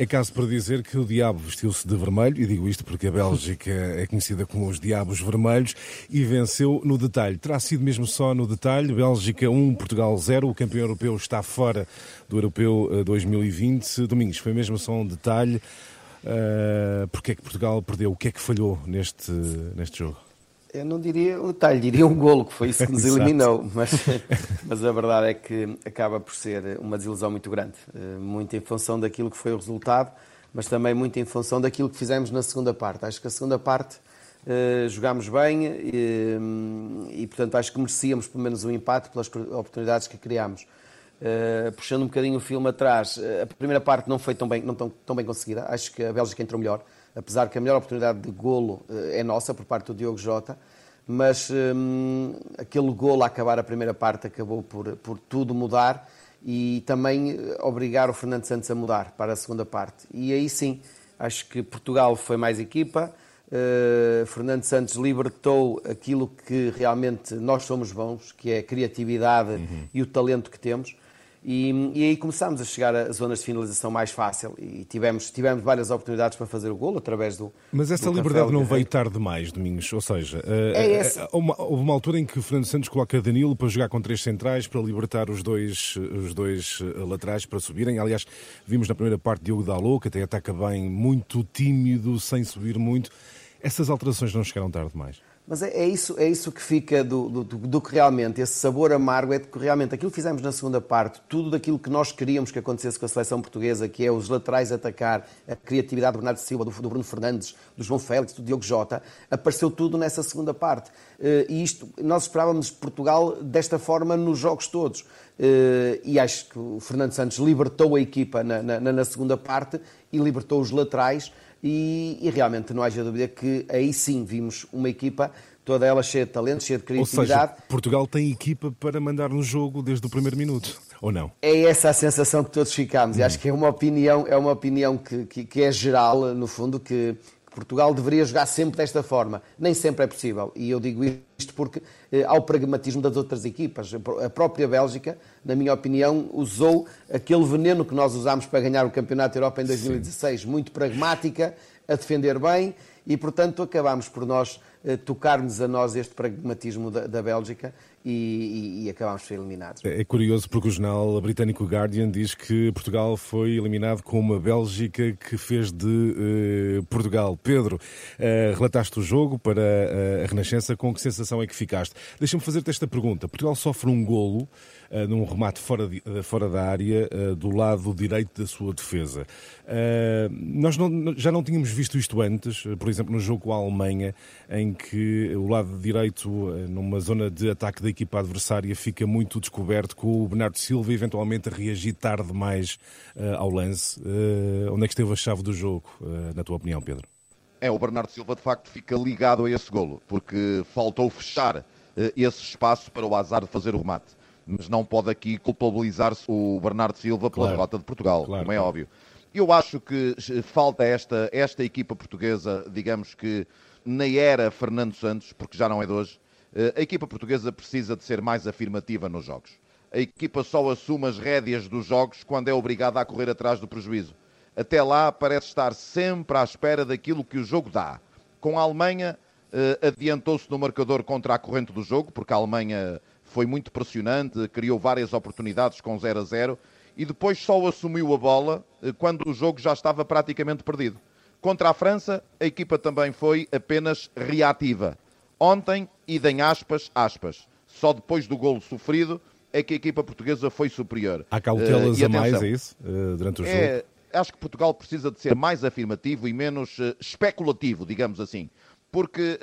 É caso para dizer que o diabo vestiu-se de vermelho, e digo isto porque a Bélgica é conhecida como os Diabos Vermelhos, e venceu no detalhe. Terá sido mesmo só no detalhe. Bélgica 1, Portugal 0. O campeão europeu está fora do Europeu 2020. Eh, Domingos, foi mesmo só um detalhe. Uh, porque é que Portugal perdeu? O que é que falhou neste, neste jogo? Eu não diria um detalhe, diria um golo, que foi isso que nos eliminou. Mas, mas a verdade é que acaba por ser uma desilusão muito grande. Eh, muito em função daquilo que foi o resultado, mas também muito em função daquilo que fizemos na segunda parte. Acho que a segunda parte uh, jogámos bem e, e, portanto, acho que merecíamos pelo menos um empate pelas oportunidades que criámos. Uh, puxando um bocadinho o filme atrás, a primeira parte não foi tão bem, não tão, tão bem conseguida. Acho que a Bélgica entrou melhor apesar que a melhor oportunidade de golo eh, é nossa, por parte do Diogo Jota, mas hum, aquele golo a acabar a primeira parte acabou por, por tudo mudar e também eh, obrigar o Fernando Santos a mudar para a segunda parte. E aí sim, acho que Portugal foi mais equipa, uh, Fernando Santos libertou aquilo que realmente nós somos bons, que é a criatividade uhum. e o talento que temos. E, e, aí começámos a chegar a zonas de finalização mais fácil e tivemos, tivemos várias oportunidades para fazer o golo através do. Mas essa do liberdade não veio tarde demais, Domingos. Ou seja, eh, é essa. Houve, uma, altura em que o Fernando Santos coloca Danilo para jogar com três centrais para libertar os dois, os dois eh, laterais para subirem. Aliás, vimos na primeira parte Diogo Dalot, que até ataca bem, muito tímido, sem subir muito. Essas alterações não chegaram tarde demais. Mas é, é, isso, é isso que fica do, do, do, que realmente, esse sabor amargo, é de que realmente aquilo que fizemos na segunda parte, tudo daquilo que nós queríamos que acontecesse com a seleção portuguesa, que é os laterais atacar, a criatividade do Bernardo Silva, do, do Bruno Fernandes, do João Félix, do Diogo Jota, apareceu tudo nessa segunda parte. Eh, e isto, nós esperávamos Portugal desta forma nos jogos todos. Eh, e acho que o Fernando Santos libertou a equipa na, na, na segunda parte e libertou os laterais e, e, realmente não haja dúvida que aí sim vimos uma equipa toda ela cheia de talento, cheia de criatividade. Ou seja, Portugal tem equipa para mandar no jogo desde o primeiro minuto, ou não? É essa a sensação que todos ficamos hum. e acho que é uma opinião, é uma opinião que, que, que é geral, no fundo, que, Portugal deveria jogar sempre desta forma. Nem sempre é possível. E eu digo isto porque eh, há o pragmatismo das outras equipas. A própria Bélgica, na minha opinião, usou aquele veneno que nós usámos para ganhar o Campeonato da Europa em 2016. Sim. Muito pragmática, a defender bem e, portanto, acabámos por nós eh, tocar-nos a nós este pragmatismo da, da Bélgica e, e, e, acabámos por ser eliminados. É, é curioso porque o jornal britânico Guardian diz que Portugal foi eliminado com uma Bélgica que fez de uh, Portugal. Pedro, uh, relataste o jogo para uh, a Renascença, com que sensação é que ficaste? Deixa-me fazer-te esta pergunta. Portugal sofre um golo uh, num remate fora, de, fora da área, do lado direito da sua defesa. nós não, já não tínhamos visto isto antes, por exemplo, no jogo com a Alemanha, em que o lado direito, numa zona de ataque da equipa adversária fica muito descoberto com o Bernardo Silva eventualmente a reagir tarde demais uh, ao lance. Uh, onde é que esteve a chave do jogo, uh, na tua opinião, Pedro? É, o Bernardo Silva de facto fica ligado a esse golo, porque faltou fechar esse espaço para o azar de fazer o remate. Mas não pode aqui culpabilizar-se o Bernardo Silva pela claro. derrota de Portugal, claro, como é claro. óbvio. Eu acho que falta esta, esta equipa portuguesa, digamos que na era Fernando Santos, porque já não é de hoje, eh, a equipa portuguesa precisa de ser mais afirmativa nos jogos. A equipa só assume as rédeas dos jogos quando é obrigada a correr atrás do prejuízo. Até lá parece estar sempre à espera daquilo que o jogo dá. Com a Alemanha, eh, adiantou-se no marcador contra a corrente do jogo, porque a Alemanha foi muito pressionante, criou várias oportunidades com 0 a 0 e depois só assumiu a bola eh, quando o jogo já estava praticamente perdido. Contra a França, a equipa também foi apenas reativa. Ontem, idem aspas, aspas. Só depois do golo sofrido é que a equipa portuguesa foi superior. Há cautelas uh, a mais, é isso? Uh, durante o jogo? É, acho que Portugal precisa de ser mais afirmativo e menos uh, especulativo, digamos assim. Porque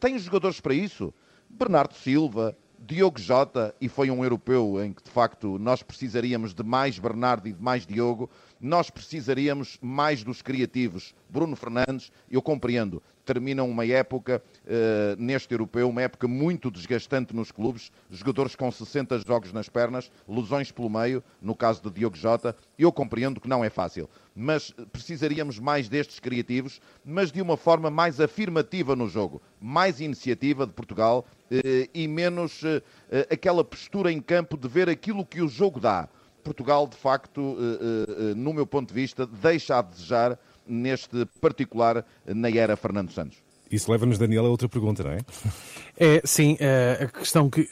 tem jogadores para isso. Bernardo Silva, Diogo Jota, e foi um europeu em que de facto nós precisaríamos de mais Bernardo e de mais Diogo nós precisaríamos mais dos criativos. Bruno Fernandes, eu compreendo, terminam uma época uh, neste europeu, uma época muito desgastante nos clubes, jogadores com 60 jogos nas pernas, lesões pelo meio, no caso de Diogo Jota, eu compreendo que não é fácil, mas precisaríamos mais destes criativos, mas de uma forma mais afirmativa no jogo, mais iniciativa de Portugal uh, e menos uh, aquela postura em campo de ver aquilo que o jogo dá. Portugal, de facto, no meu ponto de vista, deixa a desejar neste particular na era Fernando Santos. Isso leva-nos, Daniel, a outra pergunta, não é? É, sim, a questão que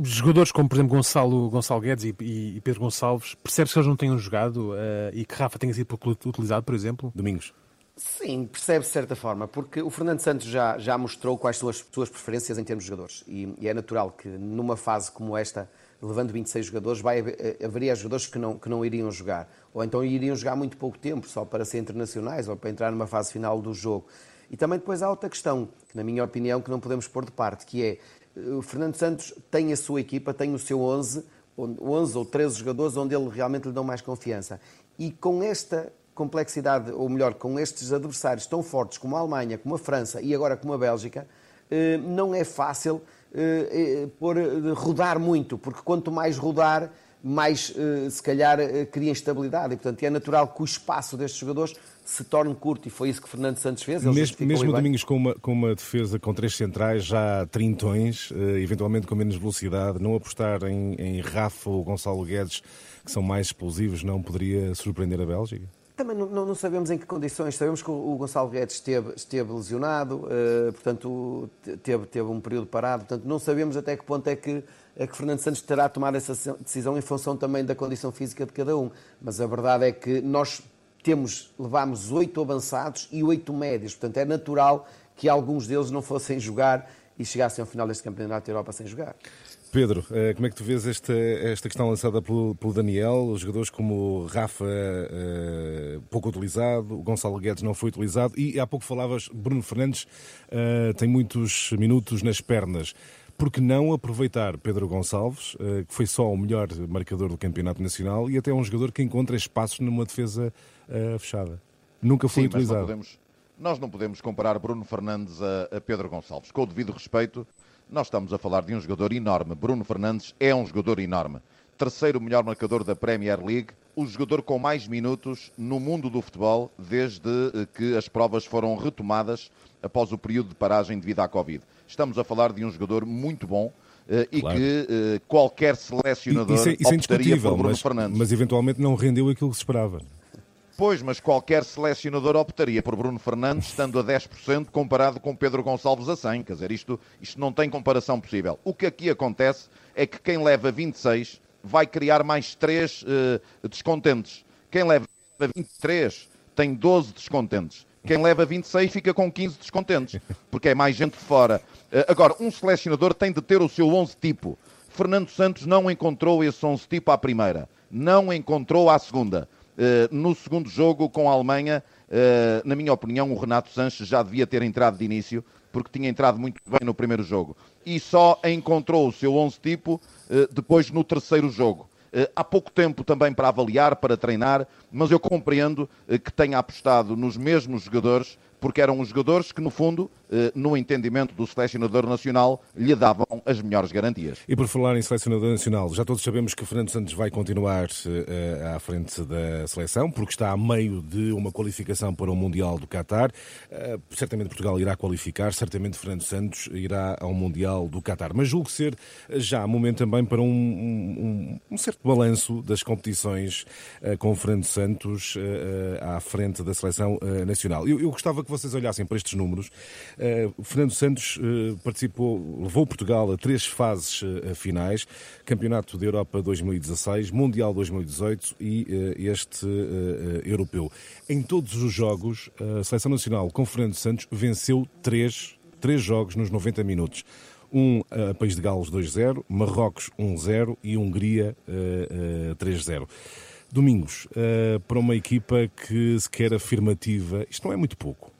jogadores como, por exemplo, Gonçalo, Gonçalo Guedes e, e Pedro Gonçalves, percebes que eles não tenham jogado uh, e que Rafa tenha sido utilizado, por exemplo? Domingos. Sim, percebe-se de certa forma, porque o Fernando Santos já, já mostrou quais são as suas preferências em termos de jogadores. E, e é natural que numa fase como esta, levando 26 jogadores, vai, eh, haveria jogadores que não, que não iriam jogar. Ou então iriam jogar muito pouco tempo, só para ser internacionais ou para entrar numa fase final do jogo. E também depois há outra questão, que na minha opinião que não podemos pôr de parte, que é o Fernando Santos tem a sua equipa, tem o seu 11, 11 ou 13 jogadores onde ele realmente lhe dão mais confiança. E com esta complexidade, ou melhor, com estes adversários tão fortes como a Alemanha, como a França e agora como a Bélgica, eh, não é fácil eh, eh, rodar muito, porque quanto mais rodar, mais se calhar cria instabilidade. E, portanto, é natural que o espaço destes jogadores se torne curto, e foi isso que Fernando Santos fez. mesmo mesmo Domingos com uma, com uma defesa com três centrais, já trintões, uh, eventualmente com menos velocidade, não apostar em, em Rafa ou Gonçalo Guedes, que são mais explosivos, não poderia surpreender a Bélgica? Também não, não, sabemos em que condições. Sabemos que o Gonçalo Guedes esteve, esteve lesionado, uh, portanto, teve, teve um período parado. Portanto, não sabemos até que ponto é que, é que Fernando Santos terá tomado essa decisão em função também da condição física de cada um. Mas a verdade é que nós temos, levámos oito avançados e oito médios. Portanto, é natural que alguns deles não fossem jogar e chegassem ao final deste Campeonato da Europa sem jogar. Pedro, eh, como é que tu vês esta, esta questão lançada pelo, pelo Daniel? Os jogadores como Rafa, uh, pouco utilizado, o Gonçalo Guedes não foi utilizado e há pouco falavas, Bruno Fernandes uh, tem muitos minutos nas pernas. Por que não aproveitar Pedro Gonçalves, uh, que foi só o melhor marcador do Campeonato Nacional e até um jogador que encontra espaços numa defesa fechada. Nunca foi Sim, utilizado. Não podemos, nós não podemos comparar Bruno Fernandes a, a Pedro Gonçalves. Com o devido respeito, nós estamos a falar de um jogador enorme. Bruno Fernandes é um jogador enorme. Terceiro melhor marcador da Premier League, o jogador com mais minutos no mundo do futebol desde eh, que as provas foram retomadas após o período de paragem devido à Covid. Estamos a falar de um jogador muito bom, Uh, e claro. que uh, qualquer selecionador isso é, isso é optaria por Bruno mas, Fernandes. Mas eventualmente não rendeu aquilo que se esperava. Pois, mas qualquer selecionador optaria por Bruno Fernandes, estando a 10% comparado com Pedro Gonçalves a 100. Quer dizer, isto, isto não tem comparação possível. O que aqui acontece é que quem leva 26 vai criar mais 3 uh, descontentes. Quem leva 23 tem 12 descontentes. Quem leva 26 fica com 15 descontentes, porque é mais gente de fora. Uh, agora, um selecionador tem de ter o seu 11 tipo. Fernando Santos não encontrou esse 11 tipo à primeira, não encontrou à segunda. Eh, no segundo jogo com a Alemanha, eh, na minha opinião, o Renato Sanches já devia ter entrado de início, porque tinha entrado muito bem no primeiro jogo. E só encontrou o seu 11 tipo eh, depois no terceiro jogo. Há pouco tempo também para avaliar, para treinar, mas eu compreendo que tenha apostado nos mesmos jogadores porque eram os jogadores que, no fundo, eh, no entendimento do selecionador nacional, lhe davam as melhores garantias. E por falar em selecionador nacional, já todos sabemos que Fernando Santos vai continuar uh, à frente da seleção, porque está a meio de uma qualificação para o Mundial do Qatar. Uh, certamente Portugal irá qualificar, certamente Fernando Santos irá ao Mundial do Qatar. Mas julgo ser já momento também para um, um, um certo balanço das competições com Fernando Santos à frente da seleção nacional. Eu, eu gostava que vocês olhassem para estes números, uh, Fernando Santos uh, participou, levou Portugal a três fases uh, finais: Campeonato da Europa 2016, Mundial 2018 e este europeu. Em todos os jogos, a Seleção Nacional com Fernando Santos venceu três, três jogos nos 90 minutos um uh, País de Gales 2-0, Marrocos 1-0 e Hungria uh, uh, 3-0. Domingos, para uma equipa que se quer afirmativa, isto não é muito pouco.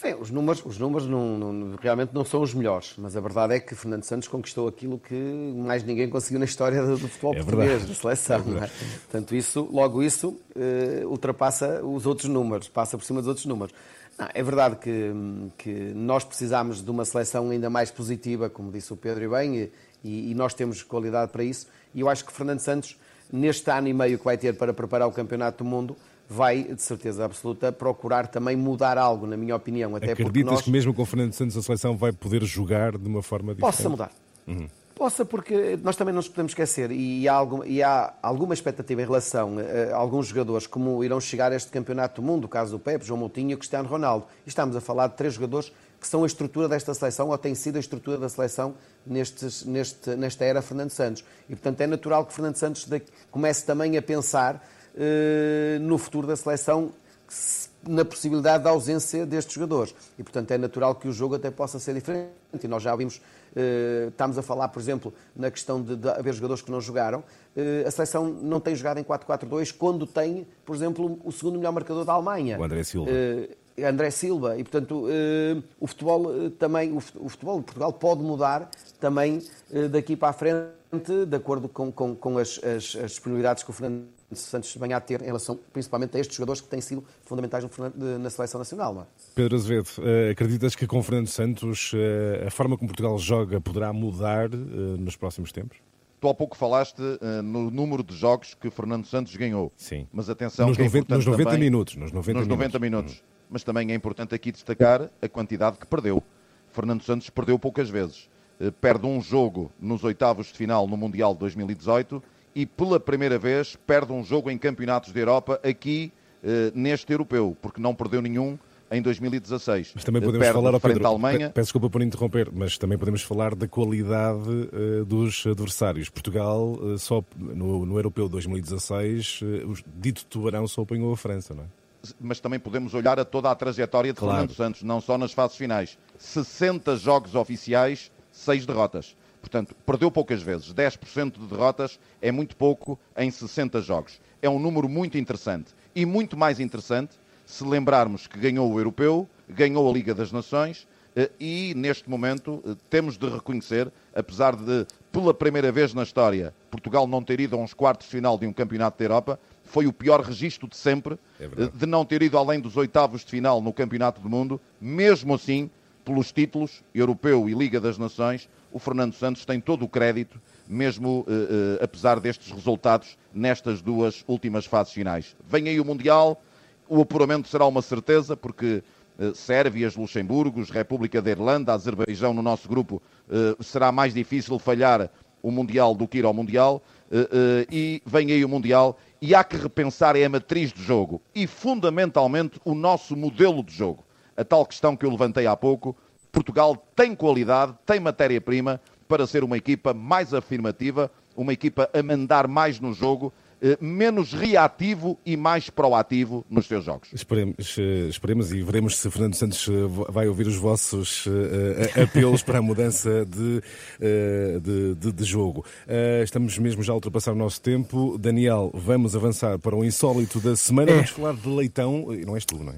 Sim, os números, os números não, não, realmente não são os melhores, mas a verdade é que Fernando Santos conquistou aquilo que mais ninguém conseguiu na história do, do futebol é português, da seleção. É, é? Portanto, isso, logo isso uh, ultrapassa os outros números, passa por cima dos outros números. Não, é verdade que, que nós precisamos de uma seleção ainda mais positiva, como disse o Pedro e bem, e, e nós temos qualidade para isso. E eu acho que Fernando Santos, neste ano e meio que vai ter para preparar o Campeonato do Mundo, vai, de certeza absoluta, procurar também mudar algo, na minha opinião. Até Acreditas nós... que mesmo com o Fernando Santos a seleção vai poder jogar de uma forma diferente? Possa mudar. Uhum. possa, porque nós também não nos podemos esquecer, e há, algum, e há alguma expectativa em relação a, a, alguns jogadores como irão chegar a este campeonato do mundo, o caso do Pepe, João Moutinho e Cristiano Ronaldo. E estamos a falar de três jogadores que são a estrutura desta seleção, ou têm sido a estrutura da seleção nestes, neste, nesta era Fernando Santos. E, portanto, é natural que Fernando Santos comece também a pensar eh, no futuro da seleção, na possibilidade da ausência destes jogadores. E, portanto, é natural que o jogo até possa ser diferente. E nós já vimos, eh, estamos a falar, por exemplo, na questão de, de haver jogadores que não jogaram. Eh, a seleção não tem jogado em 4-4-2 quando tem, por exemplo, o segundo melhor marcador da Alemanha. O André Silva. André Silva e portanto o futebol também o futebol de Portugal pode mudar também daqui para a frente de acordo com, com, com as, as, as disponibilidades que o Fernando Santos venha a ter em relação principalmente a estes jogadores que têm sido fundamentais na seleção nacional. Não é? Pedro Azevedo, eh, acreditas que com Fernando Santos eh, a forma como Portugal joga poderá mudar eh, nos próximos tempos? Tu há pouco falaste no número de jogos que Fernando Santos ganhou. Sim. Mas atenção, nos, que é 90, nos 90 também, minutos. Nos 90 nos 90 minutos. minutos. Mas também é importante aqui destacar a quantidade que perdeu. Fernando Santos perdeu poucas vezes. Perde um jogo nos oitavos de final no Mundial de 2018 e pela primeira vez perde um jogo em campeonatos da Europa aqui uh, neste europeu, porque não perdeu nenhum em 2016. Mas também podemos falar ao Pedro, Alemanha. peço desculpa por interromper, mas também podemos falar da qualidade uh, dos adversários. Portugal, uh, só no, no europeu 2016, uh, o dito tubarão só apanhou a França, não é? Mas também podemos olhar a toda a trajetória de Claro. Fernando Santos, não só nas fases finais. 60 jogos oficiais, 6 derrotas. Portanto, perdeu poucas vezes. 10% de derrotas é muito pouco em 60 jogos. É um número muito interessante. E muito mais interessante se lembrarmos que ganhou o Europeu, ganhou a Liga das Nações eh, e, neste momento, eh, temos de reconhecer, apesar de, pela primeira vez na história, Portugal não ter ido a uns quartos de final de um campeonato da Europa, foi o pior registro de sempre É eh, de não ter ido além dos oitavos de final no Campeonato do Mundo. Mesmo assim, pelos títulos, Europeu e Liga das Nações, o Fernando Santos tem todo o crédito, mesmo eh, eh, apesar destes resultados nestas duas últimas fases finais. Vem aí o Mundial, o apuramento será uma certeza, porque eh, Sérvias, Luxemburgos, República da Irlanda, Azerbaijão no nosso grupo, eh, será mais difícil falhar o Mundial do que ir ao Mundial. e vem aí o Mundial e há que repensar é a matriz do jogo e, fundamentalmente, o nosso modelo de jogo. A tal questão que eu levantei há pouco, Portugal tem qualidade, tem matéria-prima para ser uma equipa mais afirmativa, uma equipa a mandar mais no jogo, menos reativo e mais proativo nos seus jogos. Esperemos, eh, esperemos e veremos se Fernando Santos eh, vai ouvir os vossos eh, eh, apelos para a mudança de, eh, de, de- de jogo. Eh, estamos mesmo já a ultrapassar o nosso tempo. Daniel, vamos avançar para o insólito da semana. É. Vamos falar de leitão. E Não és tu, não é?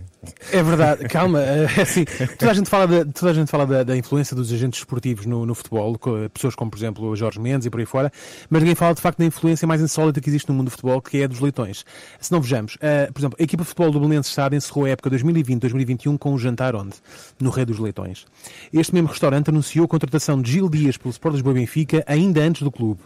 É verdade, calma, é assim, toda a gente fala, da, toda a gente fala da, da influência dos agentes esportivos no, no futebol, pessoas como, por exemplo, o Jorge Mendes e por aí fora, mas ninguém fala de facto da influência mais insólita que existe no mundo do futebol, que é a dos leitões. Se não vejamos, eh, por exemplo, a equipa de futebol do Belenenses Estado encerrou a época 2020-2021 com um jantar onde? No Rei dos Leitões. Este mesmo restaurante anunciou a contratação de Gil Dias pelo Sport Lisboa Benfica ainda antes do clube.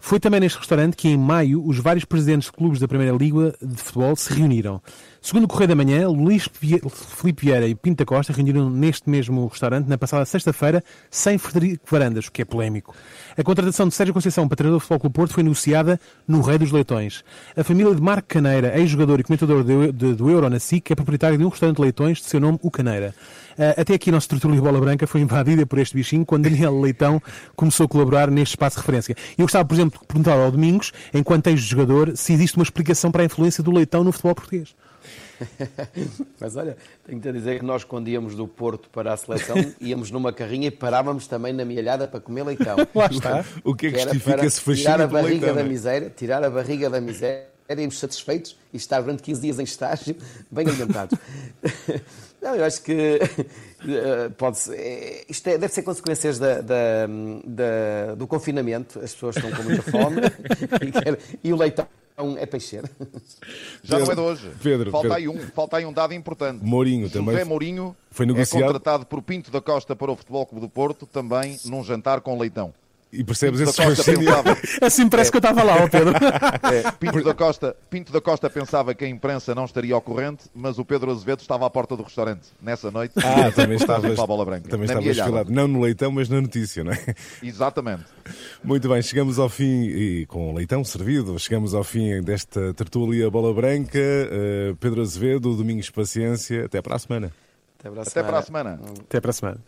Foi também neste restaurante que, em maio, os vários presidentes de clubes da Primeira Liga de Futebol se reuniram. Segundo o Correio da Manhã, Luís Filipe Vieira e Pinto da Costa reuniram neste mesmo restaurante na passada sexta-feira sem Frederico Varandas, o que é polémico. A contratação de Sérgio Conceição para treinador do Futebol Clube Porto foi anunciada no Rei dos Leitões. A família de Marco Caneira, ex-jogador e comentador do, de- do Euro na SIC, é proprietário de um restaurante de leitões de seu nome, o Caneira. Uh, até aqui a nossa estrutura de bola branca foi invadida por este bichinho quando Daniel Leitão começou a colaborar neste espaço de referência. Eu gostava, por exemplo, de perguntar ao Domingos, enquanto ex-jogador, se existe uma explicação para a influência do Leitão no futebol português. Mas olha, tenho-te a dizer que nós, quando íamos do Porto para a seleção, íamos numa carrinha e parávamos também na mielhada para comer leitão. Lá está. O que é que era justifica esse fascínio tirar a barriga leitão, da é? miséria, tirar a barriga da miséria, irmos satisfeitos e estar durante 15 dias em estágio, bem alimentados. Não, eu acho que eh, pode ser, eh, isto é- deve ser consequências da- da- da- do confinamento, as pessoas estão com muita fome e, quer- e o leitão é peixeiro. Já não é de Pedro, hoje. Pedro, falta, Pedro. Aí um, falta aí um dado importante. Mourinho José também Mourinho foi negociado. é contratado por Pinto da Costa para o Futebol Clube do Porto, também num jantar com leitão. E percebes Pinto esse da Costa fascínio? pensava, Assim parece que eu estava lá, ó Pedro. é, Pinto, da Costa, Pinto da Costa pensava que a imprensa não estaria ao corrente, mas o Pedro Azevedo estava à porta do restauante nessa noite. Ah, também estavas, para a bola branca. também estavas filado. Não no leitão, mas na notícia, não é? Exatamente. Muito bem, chegamos ao fim, e com o leitão servido, chegamos ao fim desta tertúlia Bola Branca. Uh, Pedro Azevedo, Domingos Paciência, até para a semana. Até para a Até para a semana. semana. Até para a semana.